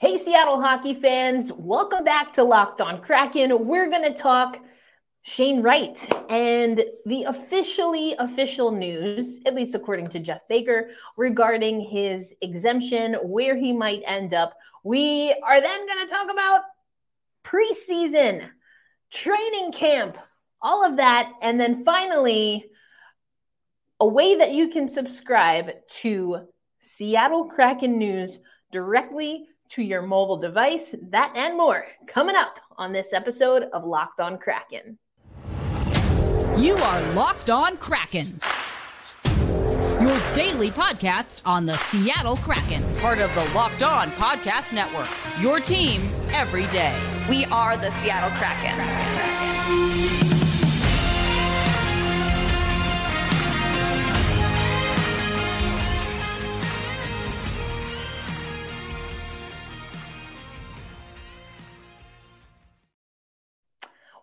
Hey, Seattle hockey fans, welcome back to Locked On Kraken. We're going to talk Shane Wright and the officially official news, at least according to Geoff Baker, regarding his exemption, where he might end up. We are then going to talk about preseason, training camp, all of that. And then finally, a way that you can subscribe to Seattle Kraken news directly to your mobile device. That and more coming up on this episode of Locked On Kraken. You are Locked On Kraken. Your daily podcast on the Seattle Kraken, part of the Locked On Podcast Network. Your team every day. We are the Seattle Kraken. Kraken.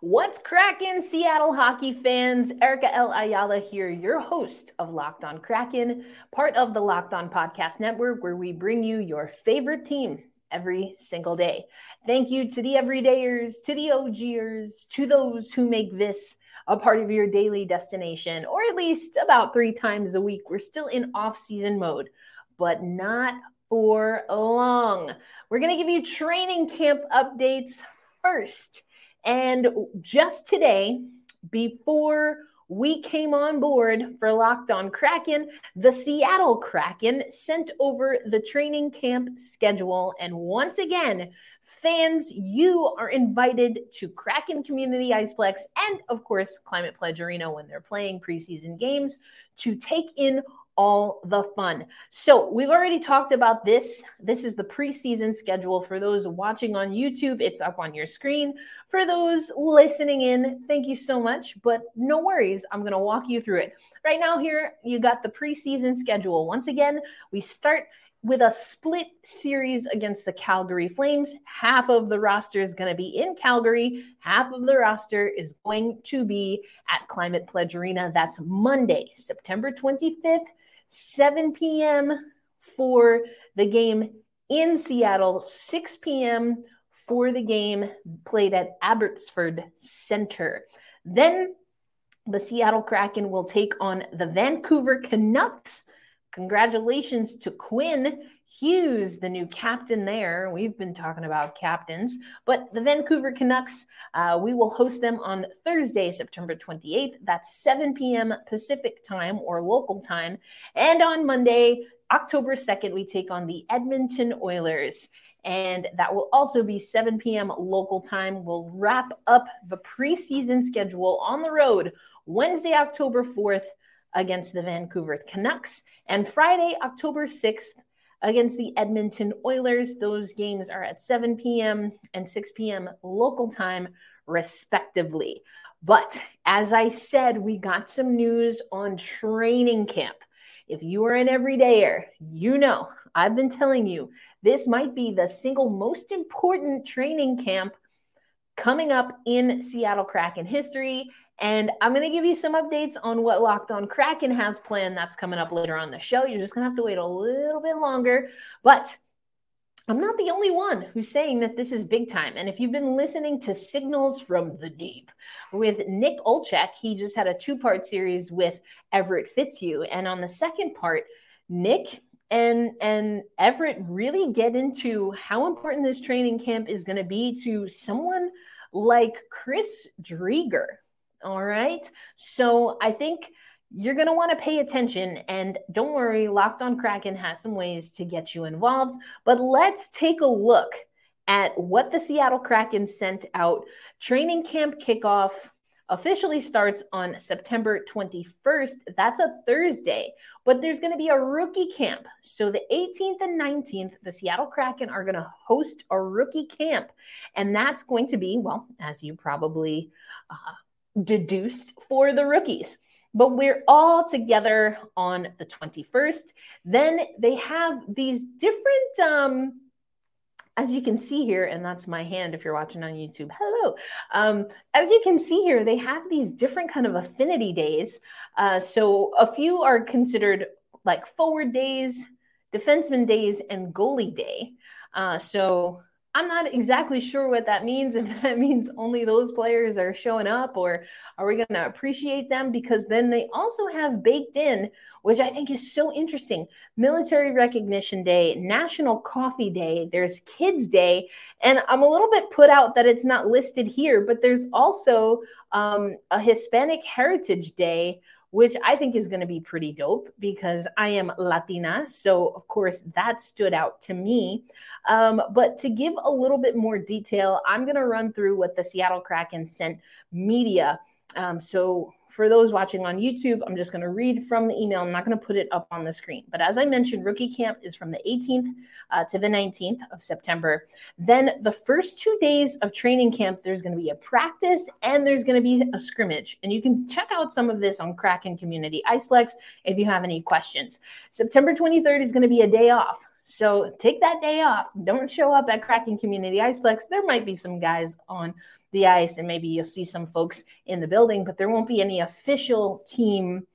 What's cracking, Seattle hockey fans? Erica L. Ayala here, your host of Locked On Kraken, part of the Locked On Podcast Network, where we bring you your favorite team every single day. Thank you to the everydayers, to the OGers, to those who make this a part of your daily destination, or at least about three times a week. We're still in off season mode, but not for long. We're going to give you training camp updates first. And just today, before we came on board for Locked On Kraken, the Seattle Kraken sent over the training camp schedule. And once again, fans, you are invited to Kraken Community Iceplex and, of course, Climate Pledge Arena when they're playing preseason games to take in all the fun. So, we've already talked about this. This is the preseason schedule for those watching on YouTube. It's up on your screen. For those listening in, thank you so much. But no worries, I'm going to walk you through it. Right now, here you got the preseason schedule. Once again, we start with a split series against the Calgary Flames. Half of the roster is going to be in Calgary, half of the roster is going to be at Climate Pledge Arena. That's Monday, September 25th 7 p.m. for the game in Seattle, 6 p.m. for the game played at Abbotsford Center. Then the Seattle Kraken will take on the Vancouver Canucks. Congratulations to Quinn Hughes, the new captain there. We've been talking about captains, but the Vancouver Canucks, uh, we will host them on Thursday, September 28th. That's 7 p.m. Pacific time or local time. And on Monday, October 2nd, we take on the Edmonton Oilers. And that will also be 7 p.m. local time. We'll wrap up the preseason schedule on the road Wednesday, October 4th against the Vancouver Canucks, and Friday, October 6th against the Edmonton Oilers. Those games are at 7 p.m. and 6 p.m. local time, respectively. But as I said, we got some news on training camp. If you are an everydayer, you know I've been telling you this might be the single most important training camp coming up in Seattle Kraken history. And I'm going to give you some updates on what Locked On Kraken has planned. That's coming up later on the show. You're just going to have to wait a little bit longer. But I'm not the only one who's saying that this is big time. And if you've been listening to Signals from the Deep with Nick Olczyk, he just had a two part series with Everett Fitzhugh. And on the second part, Nick and and Everett really get into how important this training camp is going to be to someone like Chris Driedger all right. So I think you're going to want to pay attention. And don't worry, Locked on Kraken has some ways to get you involved. But let's take a look at what the Seattle Kraken sent out. Training camp kickoff officially starts on September 21st. That's a Thursday, but there's going to be a rookie camp. So the 18th and 19th, the Seattle Kraken are going to host a rookie camp. And that's going to be, well, as you probably uh, deduced for the rookies. But we're all together on the 21st. Then they have these different, um, as you can see here, and that's my hand if you're watching on YouTube. Hello. Um, as you can see here, they have these different kind of affinity days. Uh, so a few are considered like forward days, defenseman days and goalie day. Uh, so I'm not exactly sure what that means. If that means only those players are showing up, or are we going to appreciate them? Because then they also have baked in, which I think is so interesting Military Recognition Day, National Coffee Day, there's Kids Day. And I'm a little bit put out that it's not listed here, but there's also um, a Hispanic Heritage Day which I think is going to be pretty dope because I am Latina. So, of course, that stood out to me. Um, but to give a little bit more detail, I'm going to run through what the Seattle Kraken sent media. Um, so, for those watching on YouTube, I'm just going to read from the email. I'm not going to put it up on the screen. But as I mentioned, rookie camp is from the 18th uh, to the 19th of September. Then the first two days of training camp, there's going to be a practice and there's going to be a scrimmage. And you can check out some of this on Kraken Community Iceplex if you have any questions. September 23rd is going to be a day off. So take that day off. Don't show up at Kraken Community Iceplex. There might be some guys on the ice, and maybe you'll see some folks in the building, but there won't be any official team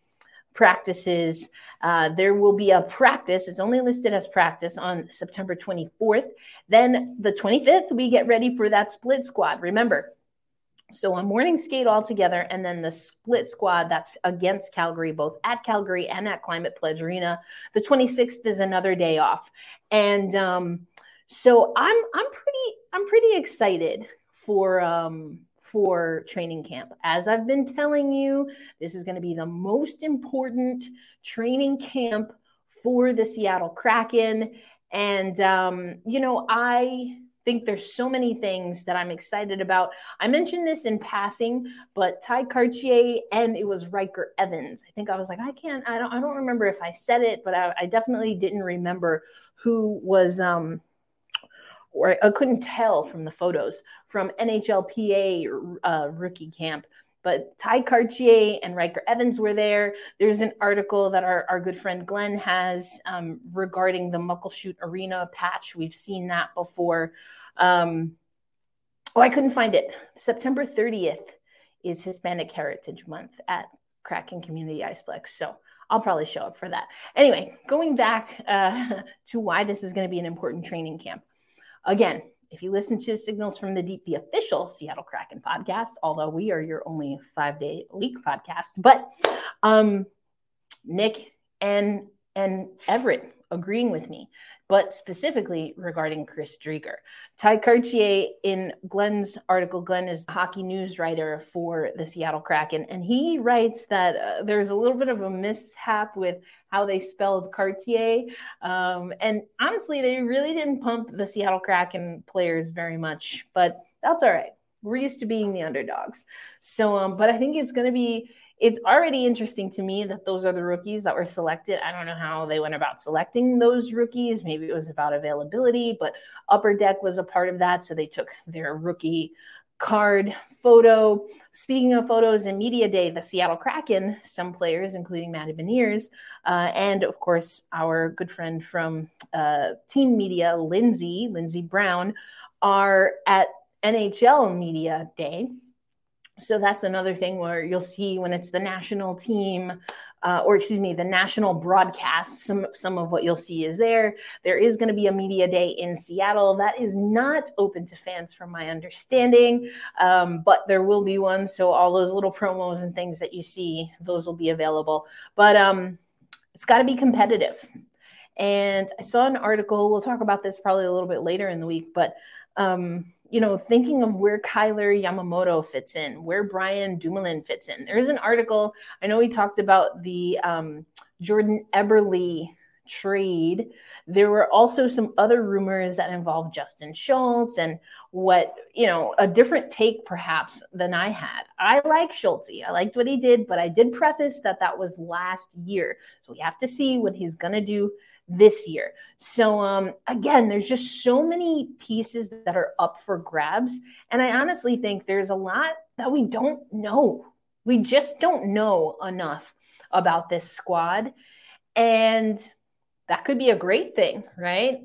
practices. Uh, there will be a practice, it's only listed as practice on September 24th. Then the 25th, we get ready for that split squad. Remember, so a morning skate all together, and then the split squad that's against Calgary, both at Calgary and at Climate Pledge Arena. The 26th is another day off, and um, so I'm I'm pretty I'm pretty excited for um, for training camp. As I've been telling you, this is going to be the most important training camp for the Seattle Kraken. And um, you know, I think there's so many things that I'm excited about. I mentioned this in passing, but Ty Kartye and it was Ryker Evans. I think I was like, I can't, I don't, I don't remember if I said it, but I, I definitely didn't remember who was um or I couldn't tell from the photos from NHLPA uh, rookie camp. But Ty Kartye and Ryker Evans were there. There's an article that our, our good friend Glenn has um, regarding the Muckleshoot Arena patch. We've seen that before. Um, oh, I couldn't find it. September 30th is Hispanic Heritage Month at Kraken Community Iceplex. So I'll probably show up for that. Anyway, going back uh, to why this is going to be an important training camp. Again, if you listen to signals from the deep, the official Seattle Kraken podcast, although we are your only five day week podcast, but um, Nick and and Everett agreeing with me but specifically regarding Chris Driedger. Ty Kartye in Glenn's article, Glenn is a hockey news writer for the Seattle Kraken, and he writes that uh, there's a little bit of a mishap with how they spelled Kartye. Um, and honestly, they really didn't pump the Seattle Kraken players very much, but that's all right. We're used to being the underdogs. So, um, but I think it's going to be it's already interesting to me that those are the rookies that were selected. I don't know how they went about selecting those rookies. Maybe it was about availability, but Upper Deck was a part of that. So they took their rookie card photo. Speaking of photos and media day, the Seattle Kraken, some players, including Matty Beniers, uh, and of course our good friend from uh, Team Media, Lindsey, Lindsey Brown, are at NHL Media Day so that's another thing where you'll see when it's the national team, uh, or excuse me, the national broadcast. Some some of what you'll see is there. There is going to be a media day in Seattle that is not open to fans, from my understanding, um, but there will be one. So all those little promos and things that you see, those will be available. But um, it's got to be competitive. And I saw an article. We'll talk about this probably a little bit later in the week, but um, you know, thinking of where Kailer Yamamoto fits in, where Brian Dumoulin fits in. There's an article, I know we talked about the um, Jordan Eberle trade. There were also some other rumors that involved Justin Schultz and what, you know, a different take perhaps than I had. I like Schultz. I liked what he did, but I did preface that that was last year. So we have to see what he's going to do this year. So um, again, there's just so many pieces that are up for grabs, and I honestly think there's a lot that we don't know. We just don't know enough about this squad, and that could be a great thing, right?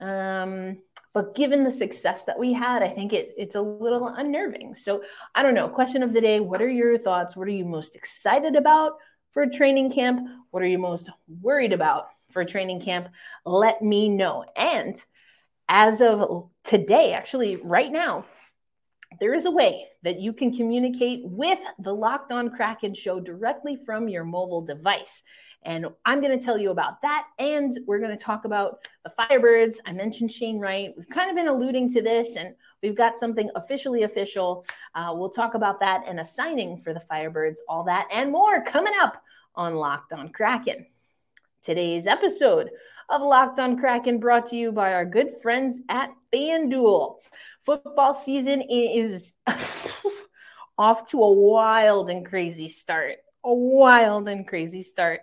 Um, but given the success that we had, I think it, it's a little unnerving. So I don't know. Question of the day: What are your thoughts? What are you most excited about for training camp? What are you most worried about for training camp, let me know. And as of today, actually, right now, there is a way that you can communicate with the Locked On Kraken show directly from your mobile device. And I'm going to tell you about that. And we're going to talk about the Firebirds. I mentioned Shane Wright. We've kind of been alluding to this, and we've got something officially official. Uh, we'll talk about that and a signing for the Firebirds, all that and more coming up on Locked On Kraken. Today's episode of Locked On Kraken brought to you by our good friends at FanDuel. Football season is off to a wild and crazy start. A wild and crazy start.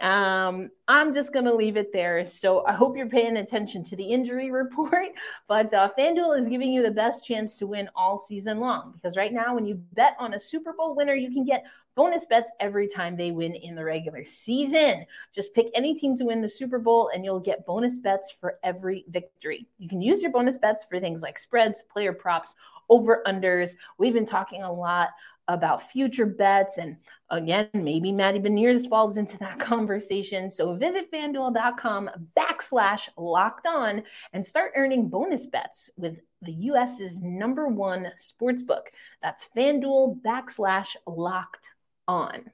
Um, I'm just going to leave it there. So I hope you're paying attention to the injury report. But uh, FanDuel is giving you the best chance to win all season long because right now, when you bet on a Super Bowl winner, you can get bonus bets every time they win in the regular season. Just pick any team to win the Super Bowl and you'll get bonus bets for every victory. You can use your bonus bets for things like spreads, player props, over unders. We've been talking a lot about future bets. And again, maybe Matty Beniers falls into that conversation. So visit fanduel.com backslash locked on and start earning bonus bets with the US's number one sports book. That's fanduel backslash locked on.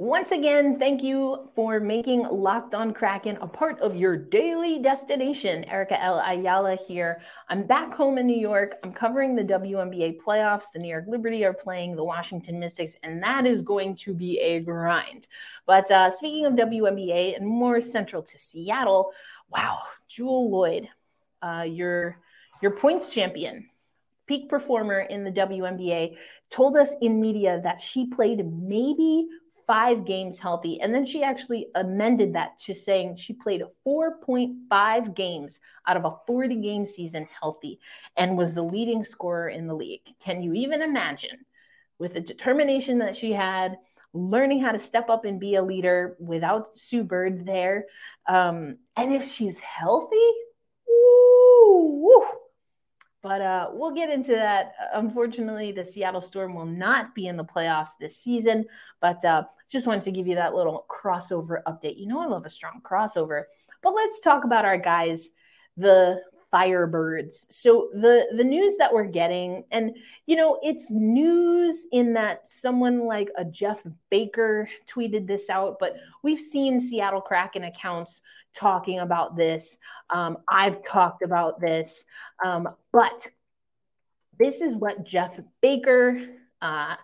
Once again, thank you for making Locked On Kraken a part of your daily destination. Erica L. Ayala here. I'm back home in New York. I'm covering the WNBA playoffs. The New York Liberty are playing the Washington Mystics, and that is going to be a grind. But uh, speaking of WNBA and more central to Seattle, wow, Jewel Lloyd, uh, your your points champion, peak performer in the WNBA, told us in media that she played maybe five games healthy. And then she actually amended that to saying she played 4.5 games out of a 40 game season healthy and was the leading scorer in the league. Can you even imagine with the determination that she had? Learning how to step up and be a leader without Sue Bird there. Um, and if she's healthy, ooh, but uh, we'll get into that. Unfortunately, the Seattle Storm will not be in the playoffs this season. But uh, just wanted to give you that little crossover update. You know, I love a strong crossover. But let's talk about our guys, the Firebirds. So the the news that we're getting, and you know, it's news in that someone like a Geoff Baker tweeted this out, but we've seen Seattle Kraken accounts talking about this. Um, I've talked about this, um, but this is what Geoff Baker uh,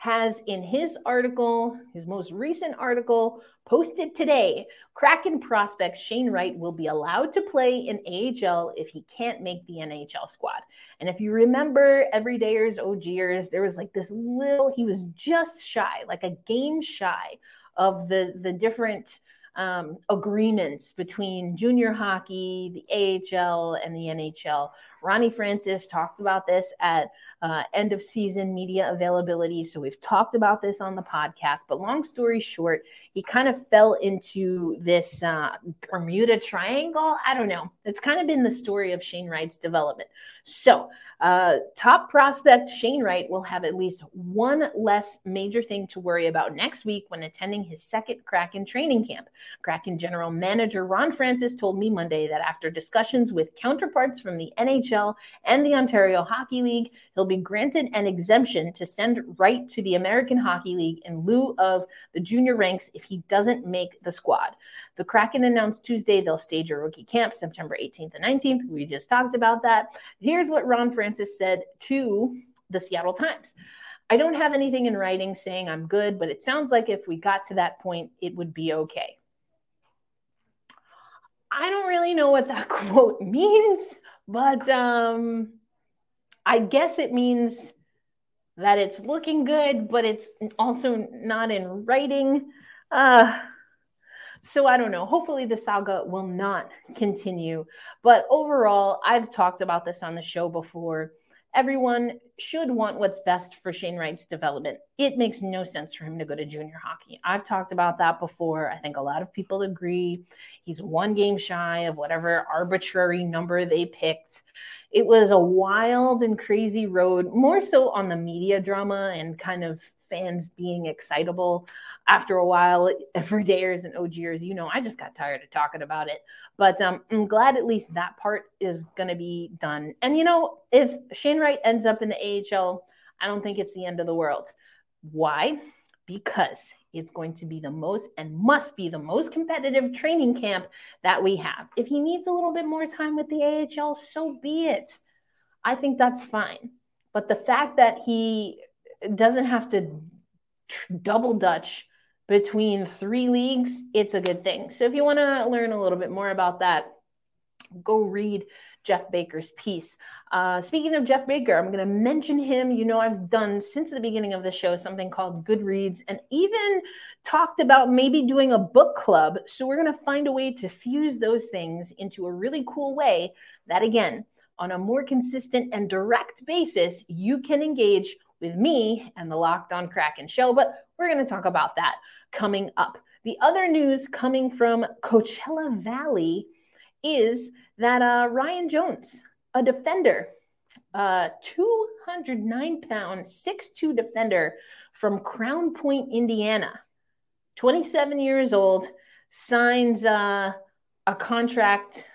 has in his article, his most recent article posted today. Kraken prospect Shane Wright will be allowed to play in AHL if he can't make the NHL squad. And if you remember everydayers, OGers, there was like this little, he was just shy, like a game shy of the the different um, agreements between junior hockey, the AHL, and the NHL. Ronnie Francis talked about this at uh, end of season media availability. So we've talked about this on the podcast. But long story short, he kind of fell into this uh, Bermuda Triangle. I don't know. It's kind of been the story of Shane Wright's development. So uh, top prospect Shane Wright will have at least one less major thing to worry about next week when attending his second Kraken training camp. Kraken general manager Ron Francis told me Monday that after discussions with counterparts from the NHL and the Ontario Hockey League, he'll be granted an exemption to send Wright to the American Hockey League in lieu of the junior ranks if he doesn't make the squad. The Kraken announced Tuesday they'll stage a rookie camp September 18th and 19th. We just talked about that. Here's what Ron Francis said to the Seattle Times. I don't have anything in writing saying I'm good, but it sounds like if we got to that point, it would be okay. I don't really know what that quote means, but um, I guess it means that it's looking good, but it's also not in writing. Uh, so I don't know. Hopefully, the saga will not continue. But overall, I've talked about this on the show before. Everyone should want what's best for Shane Wright's development. It makes no sense for him to go to junior hockey. I've talked about that before. I think a lot of people agree. He's one game shy of whatever arbitrary number they picked. It was a wild and crazy road, more so on the media drama and kind of fans being excitable after a while. Everydayers and OGers, you know, I just got tired of talking about it. But um, I'm glad at least that part is going to be done. And, you know, if Shane Wright ends up in the AHL, I don't think it's the end of the world. Why? Because it's going to be the most and must be the most competitive training camp that we have. If he needs a little bit more time with the AHL, so be it. I think that's fine. But the fact that he doesn't have to double dutch between three leagues, it's a good thing. So if you want to learn a little bit more about that, go read Geoff Baker's piece. Uh, speaking of Geoff Baker, I'm going to mention him. You know, I've done since the beginning of the show something called Goodreads and even talked about maybe doing a book club. So we're going to find a way to fuse those things into a really cool way that, again, on a more consistent and direct basis, you can engage with me and the Locked On Kraken show. But we're going to talk about that coming up. The other news coming from Coachella Valley is that uh, Ryan Jones, a defender, uh, 209 pound, 6'2 defender from Crown Point, Indiana, 27 years old, signs uh, a contract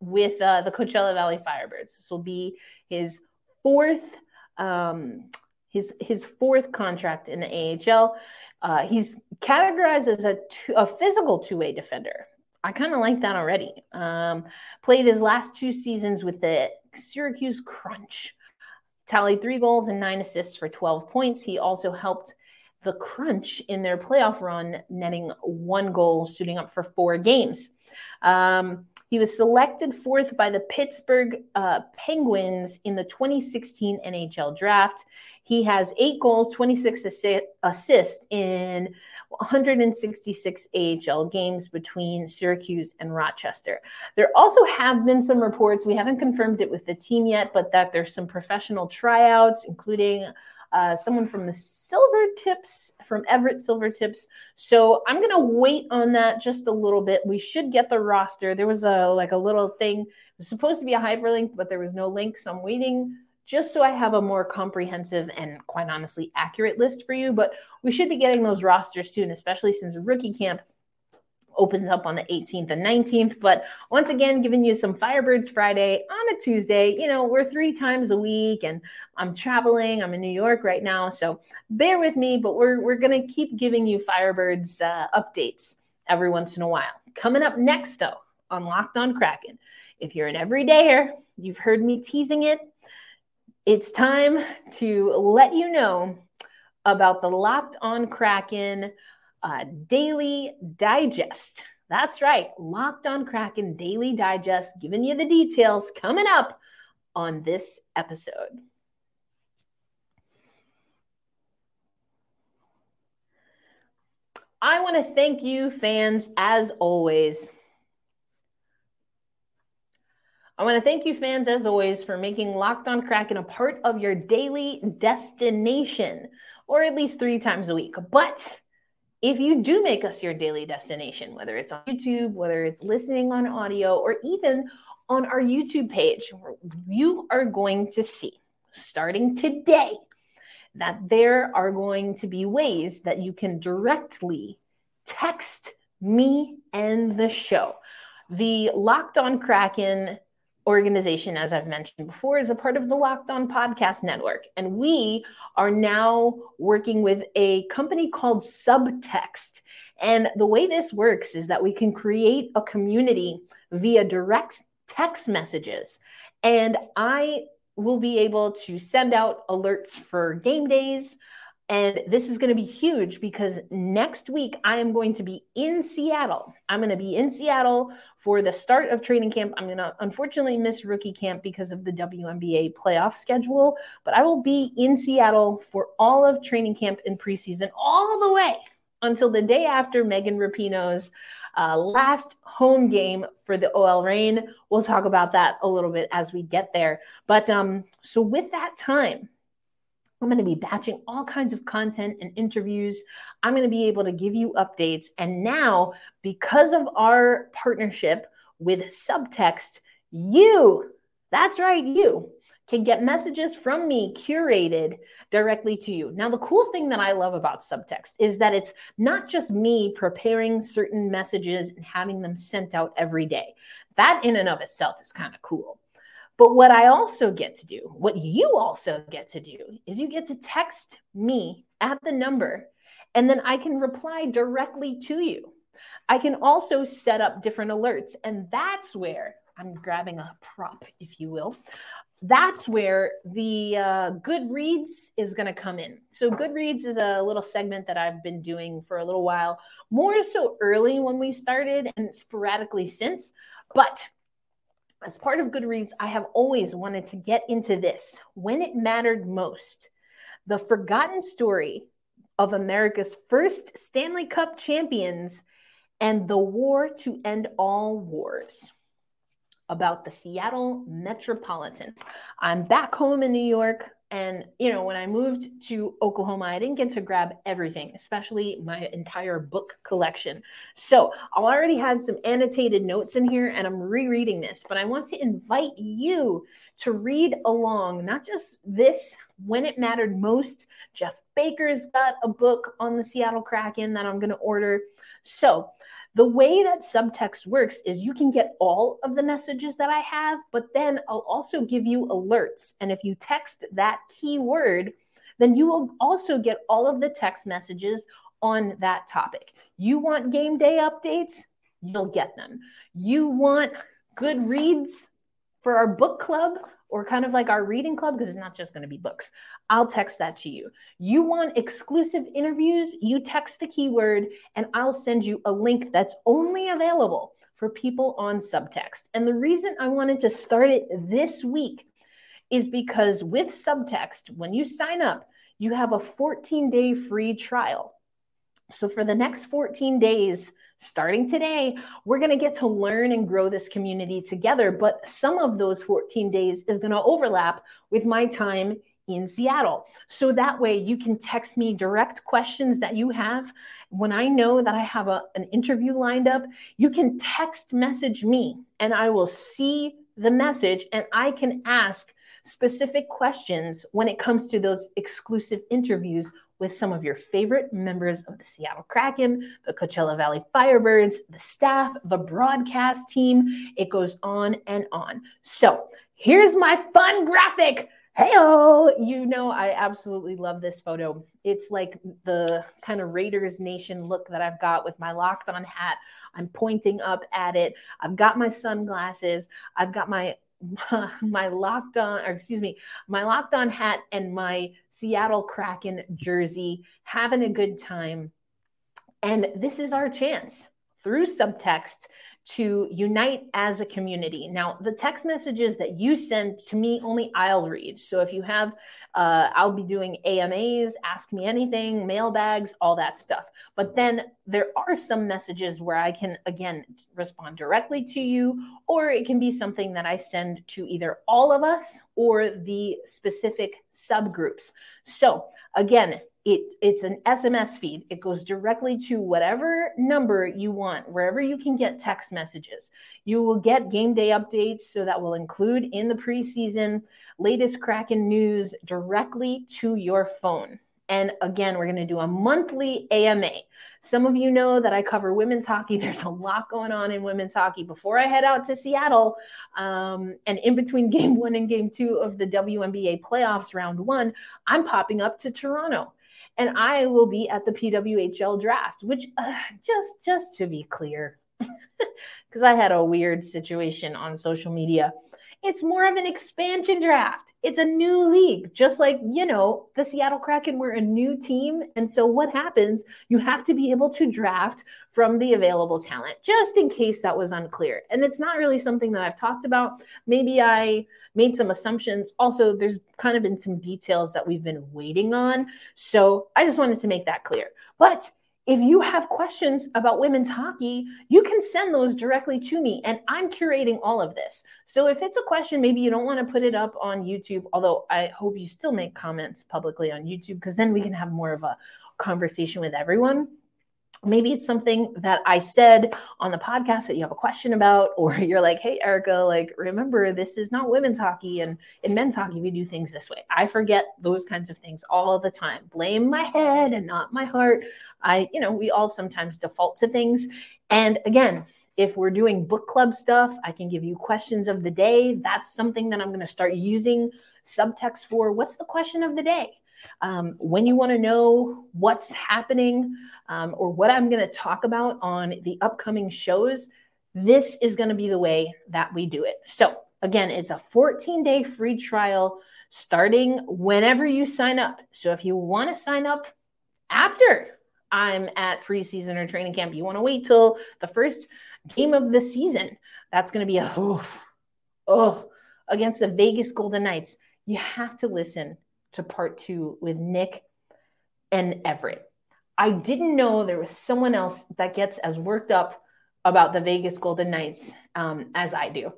with uh, the Coachella Valley Firebirds. This will be his fourth um, his his fourth contract in the AHL. Uh, he's categorized as a, two, a physical two way defender. I kind of like that already. Um, played his last two seasons with the Syracuse Crunch. Tallied three goals and nine assists for 12 points. He also helped the Crunch in their playoff run, netting one goal, suiting up for four games. Um, he was selected fourth by the Pittsburgh uh, Penguins in the 2016 NHL draft. He has eight goals, 26 assi- assists in 166 AHL games between Syracuse and Rochester. There also have been some reports, we haven't confirmed it with the team yet, but that there's some professional tryouts, including uh, someone from the Silver Tips, from Everett Silvertips. So I'm gonna wait on that just a little bit. We should get the roster. There was a like a little thing. It was supposed to be a hyperlink, but there was no link. So I'm waiting just so I have a more comprehensive and quite honestly accurate list for you. But we should be getting those rosters soon, especially since rookie camp opens up on the 18th and 19th. But once again, giving you some Firebirds Friday on a Tuesday. You know, we're three times a week and I'm traveling. I'm in New York right now. So bear with me, but we're, we're going to keep giving you Firebirds uh, updates every once in a while. Coming up next, though, on Locked on Kraken. If you're an everydayer, you've heard me teasing it. It's time to let you know about the Locked on Kraken uh, Daily Digest. That's right, Locked on Kraken Daily Digest, giving you the details coming up on this episode. I want to thank you, fans, as always. I want to thank you, fans, as always, for making Locked on Kraken a part of your daily destination, or at least three times a week. But if you do make us your daily destination, whether it's on YouTube, whether it's listening on audio, or even on our YouTube page, you are going to see starting today that there are going to be ways that you can directly text me and the show. The Locked on Kraken organization, as I've mentioned before, is a part of the Locked On Podcast Network. And we are now working with a company called Subtext. And the way this works is that we can create a community via direct text messages. And I will be able to send out alerts for game days. And this is going to be huge because next week I am going to be in Seattle. I'm going to be in Seattle for the start of training camp. I'm going to unfortunately miss rookie camp because of the WNBA playoff schedule, but I will be in Seattle for all of training camp and preseason, all the way until the day after Megan Rapinoe's uh, last home game for the OL Reign. We'll talk about that a little bit as we get there. But um, so with that time, I'm going to be batching all kinds of content and interviews. I'm going to be able to give you updates. And now, because of our partnership with Subtext, you, that's right, you can get messages from me curated directly to you. Now, the cool thing that I love about subtext is that it's not just me preparing certain messages and having them sent out every day. That in and of itself is kind of cool. But what I also get to do, what you also get to do, is you get to text me at the number, and then I can reply directly to you. I can also set up different alerts, and that's where I'm grabbing a prop, if you will that's where the uh, Goodreads is going to come in. So, Goodreads is a little segment that I've been doing for a little while, more so early when we started and sporadically since. But as part of Goodreads, I have always wanted to get into this when it mattered most the forgotten story of America's first Stanley Cup champions and the war to end all wars about the Seattle Metropolitans. I'm back home in New York. And, you know, when I moved to Oklahoma, I didn't get to grab everything, especially my entire book collection. So I already had some annotated notes in here and I'm rereading this, but I want to invite you to read along, not just this, when it mattered most. Geoff Baker's got a book on the Seattle Kraken that I'm going to order. So the way that subtext works is you can get all of the messages that I have, but then I'll also give you alerts. And if you text that keyword, then you will also get all of the text messages on that topic. You want game day updates? You'll get them. You want good reads for our book club? Or kind of like our reading club, because it's not just going to be books, I'll text that to you. You want exclusive interviews? You text the keyword, and I'll send you a link that's only available for people on subtext. And the reason I wanted to start it this week is because with subtext, when you sign up, you have a 14 day free trial. So for the next 14 days, starting today, we're going to get to learn and grow this community together. But some of those 14 days is going to overlap with my time in Seattle. So that way you can text me direct questions that you have. When I know that I have a, an interview lined up, you can text message me and I will see the message and I can ask specific questions when it comes to those exclusive interviews with some of your favorite members of the Seattle Kraken, the Coachella Valley Firebirds, the staff, the broadcast team. It goes on and on. So here's my fun graphic. Hey, you know, I absolutely love this photo. It's like the kind of Raiders Nation look that I've got with my locked on hat. I'm pointing up at it. I've got my sunglasses. I've got my my locked on, or excuse me, my locked on hat and my Seattle Kraken jersey, having a good time. And this is our chance through subtext to unite as a community. Now, the text messages that you send to me, only I'll read. So if you have, uh, I'll be doing AMAs, ask me anything, mailbags, all that stuff. But then there are some messages where I can, again, respond directly to you, or it can be something that I send to either all of us or the specific subgroups. So again, it it's an SMS feed. It goes directly to whatever number you want, wherever you can get text messages. You will get game day updates, so that will include in the preseason latest Kraken news directly to your phone. And again, we're going to do a monthly AMA. Some of you know that I cover women's hockey. There's a lot going on in women's hockey. Before I head out to Seattle, um, and in between game one and game two of the WNBA playoffs, round one, I'm popping up to Toronto and I will be at the PWHL draft, which uh, just just to be clear, because I had a weird situation on social media. It's more of an expansion draft. It's a new league, just like, you know, the Seattle Kraken were a new team. And so what happens? You have to be able to draft from the available talent, just in case that was unclear. And it's not really something that I've talked about. Maybe I made some assumptions. Also, there's kind of been some details that we've been waiting on. So I just wanted to make that clear. But if you have questions about women's hockey, you can send those directly to me, and I'm curating all of this. So if it's a question, maybe you don't want to put it up on YouTube, although I hope you still make comments publicly on YouTube because then we can have more of a conversation with everyone. maybe it's something that I said on the podcast that you have a question about, or you're like, hey, Erica, like, remember, this is not women's hockey. And in men's hockey, we do things this way. I forget those kinds of things all the time. Blame my head and not my heart. I, you know, we all sometimes default to things. And again, if we're doing book club stuff, I can give you questions of the day. That's something that I'm going to start using subtext for. What's the question of the day? Um, when you want to know what's happening um, or what I'm going to talk about on the upcoming shows, this is going to be the way that we do it. So, again, it's a 14 day free trial starting whenever you sign up. So, if you want to sign up after I'm at preseason or training camp, you want to wait till the first game of the season, that's going to be a oh, oh against the Vegas Golden Knights. You have to listen to part two with Nick and Everett. I didn't know there was someone else that gets as worked up about the Vegas Golden Knights um, as I do.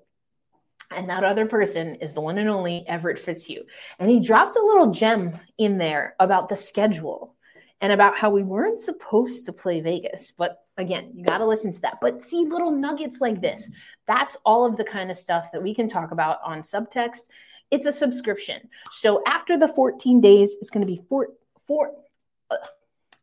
And that other person is the one and only Everett Fitzhugh. And he dropped a little gem in there about the schedule and about how we weren't supposed to play Vegas. But again, you got to listen to that. But see little nuggets like this. That's all of the kind of stuff that we can talk about on subtext it's a subscription. So after the 14 days, it's going to be four, four, uh,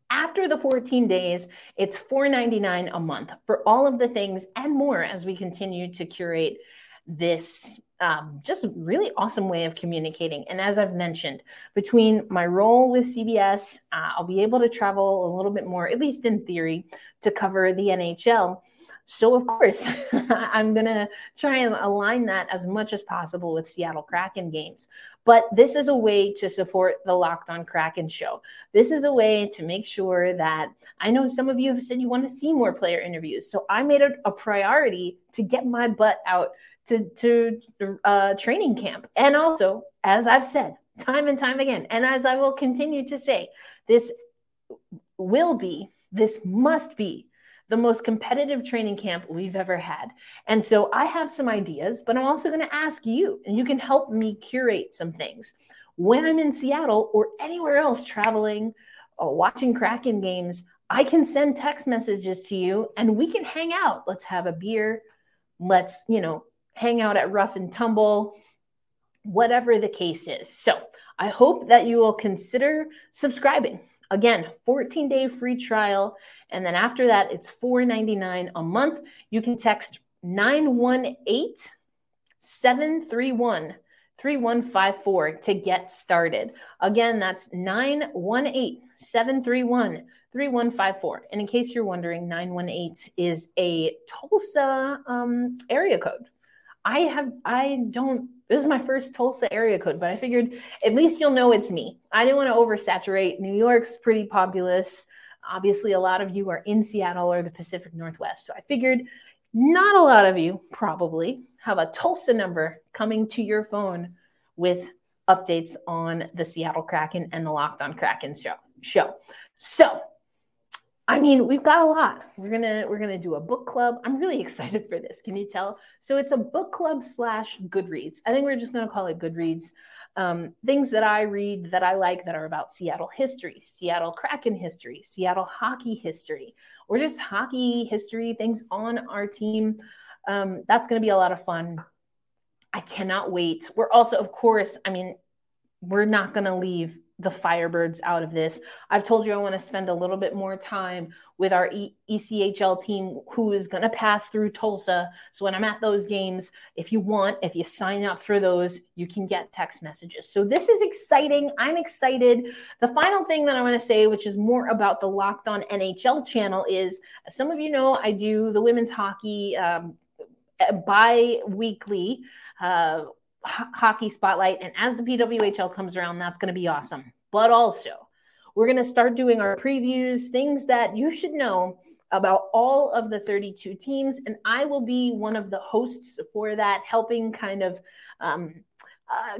after the 14 days, it's $4.99 a month for all of the things and more as we continue to curate this um, just really awesome way of communicating. And as I've mentioned, between my role with CBS, uh, I'll be able to travel a little bit more, at least in theory, to cover the NHL. So, of course, I'm going to try and align that as much as possible with Seattle Kraken games. But this is a way to support the Locked on Kraken show. This is a way to make sure that I know some of you have said you want to see more player interviews. So, I made it a priority to get my butt out to, to uh, training camp. And also, as I've said time and time again, and as I will continue to say, this will be, this must be the most competitive training camp we've ever had. And so I have some ideas, but I'm also going to ask you, and you can help me curate some things. When I'm in Seattle or anywhere else traveling or watching Kraken games, I can send text messages to you and we can hang out. Let's have a beer. Let's, you know, hang out at Rough and Tumble, whatever the case is. So I hope that you will consider subscribing. Again, 14 day free trial. And then after that, it's $4.99 a month. You can text 918 731 3154 to get started. Again, that's 918 731 3154. And in case you're wondering, 918 is a Tulsa um, area code. I have, I don't this is my first Tulsa area code, but I figured at least you'll know it's me. I didn't want to oversaturate. New York's pretty populous. Obviously, a lot of you are in Seattle or the Pacific Northwest. So I figured not a lot of you probably have a Tulsa number coming to your phone with updates on the Seattle Kraken and the Locked on Kraken show. show. So I mean, we've got a lot. We're gonna we're gonna do a book club. I'm really excited for this. Can you tell? So it's a book club slash Goodreads. I think we're just gonna call it Goodreads. Um, things that I read that I like that are about Seattle history, Seattle Kraken history, Seattle hockey history, or just hockey history, things on our team. Um, that's gonna be a lot of fun. I cannot wait. We're also, of course, I mean, we're not gonna leave the Firebirds out of this. I've told you I want to spend a little bit more time with our e- ECHL team who is going to pass through Tulsa. So when I'm at those games, if you want, if you sign up for those, you can get text messages. So this is exciting. I'm excited. The final thing that I want to say, which is more about the Locked On NHL channel, is some of you know, I do the women's hockey um, bi weekly. Hockey spotlight. And as the PWHL comes around, that's going to be awesome. But also, we're going to start doing our previews, things that you should know about all of the 32 teams. And I will be one of the hosts for that, helping kind of um, uh,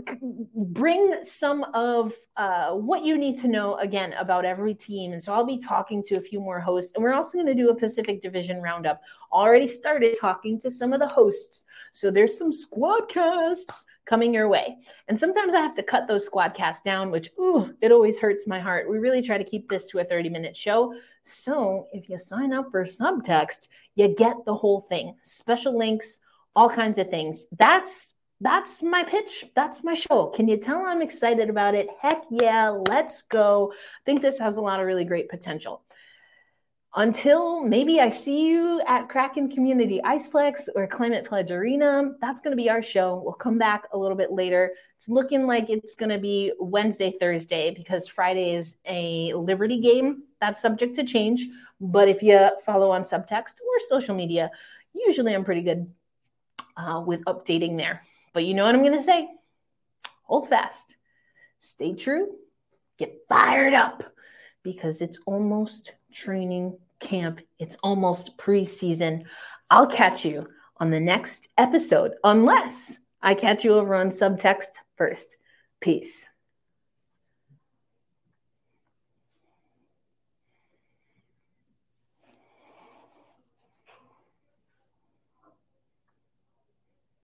bring some of uh, what you need to know again about every team. And so I'll be talking to a few more hosts. And we're also going to do a Pacific Division roundup. Already started talking to some of the hosts. So there's some squad casts coming your way. And sometimes I have to cut those squadcasts down, which, ooh, it always hurts my heart. We really try to keep this to a 30 minute show. So if you sign up for subtext, you get the whole thing special links, all kinds of things. That's that's my pitch. That's my show. Can you tell I'm excited about it? Heck yeah, let's go. I think this has a lot of really great potential until maybe I see you at Kraken Community Iceplex or Climate Pledge Arena. That's going to be our show. We'll come back a little bit later. It's looking like it's going to be Wednesday, Thursday, because Friday is a Liberty game. That's subject to change. But if you follow on subtext or social media, usually I'm pretty good uh, with updating there. But you know what I'm going to say? Hold fast, stay true, get fired up because it's almost training camp. It's almost preseason. I'll catch you on the next episode, unless I catch you over on subtext first. Peace.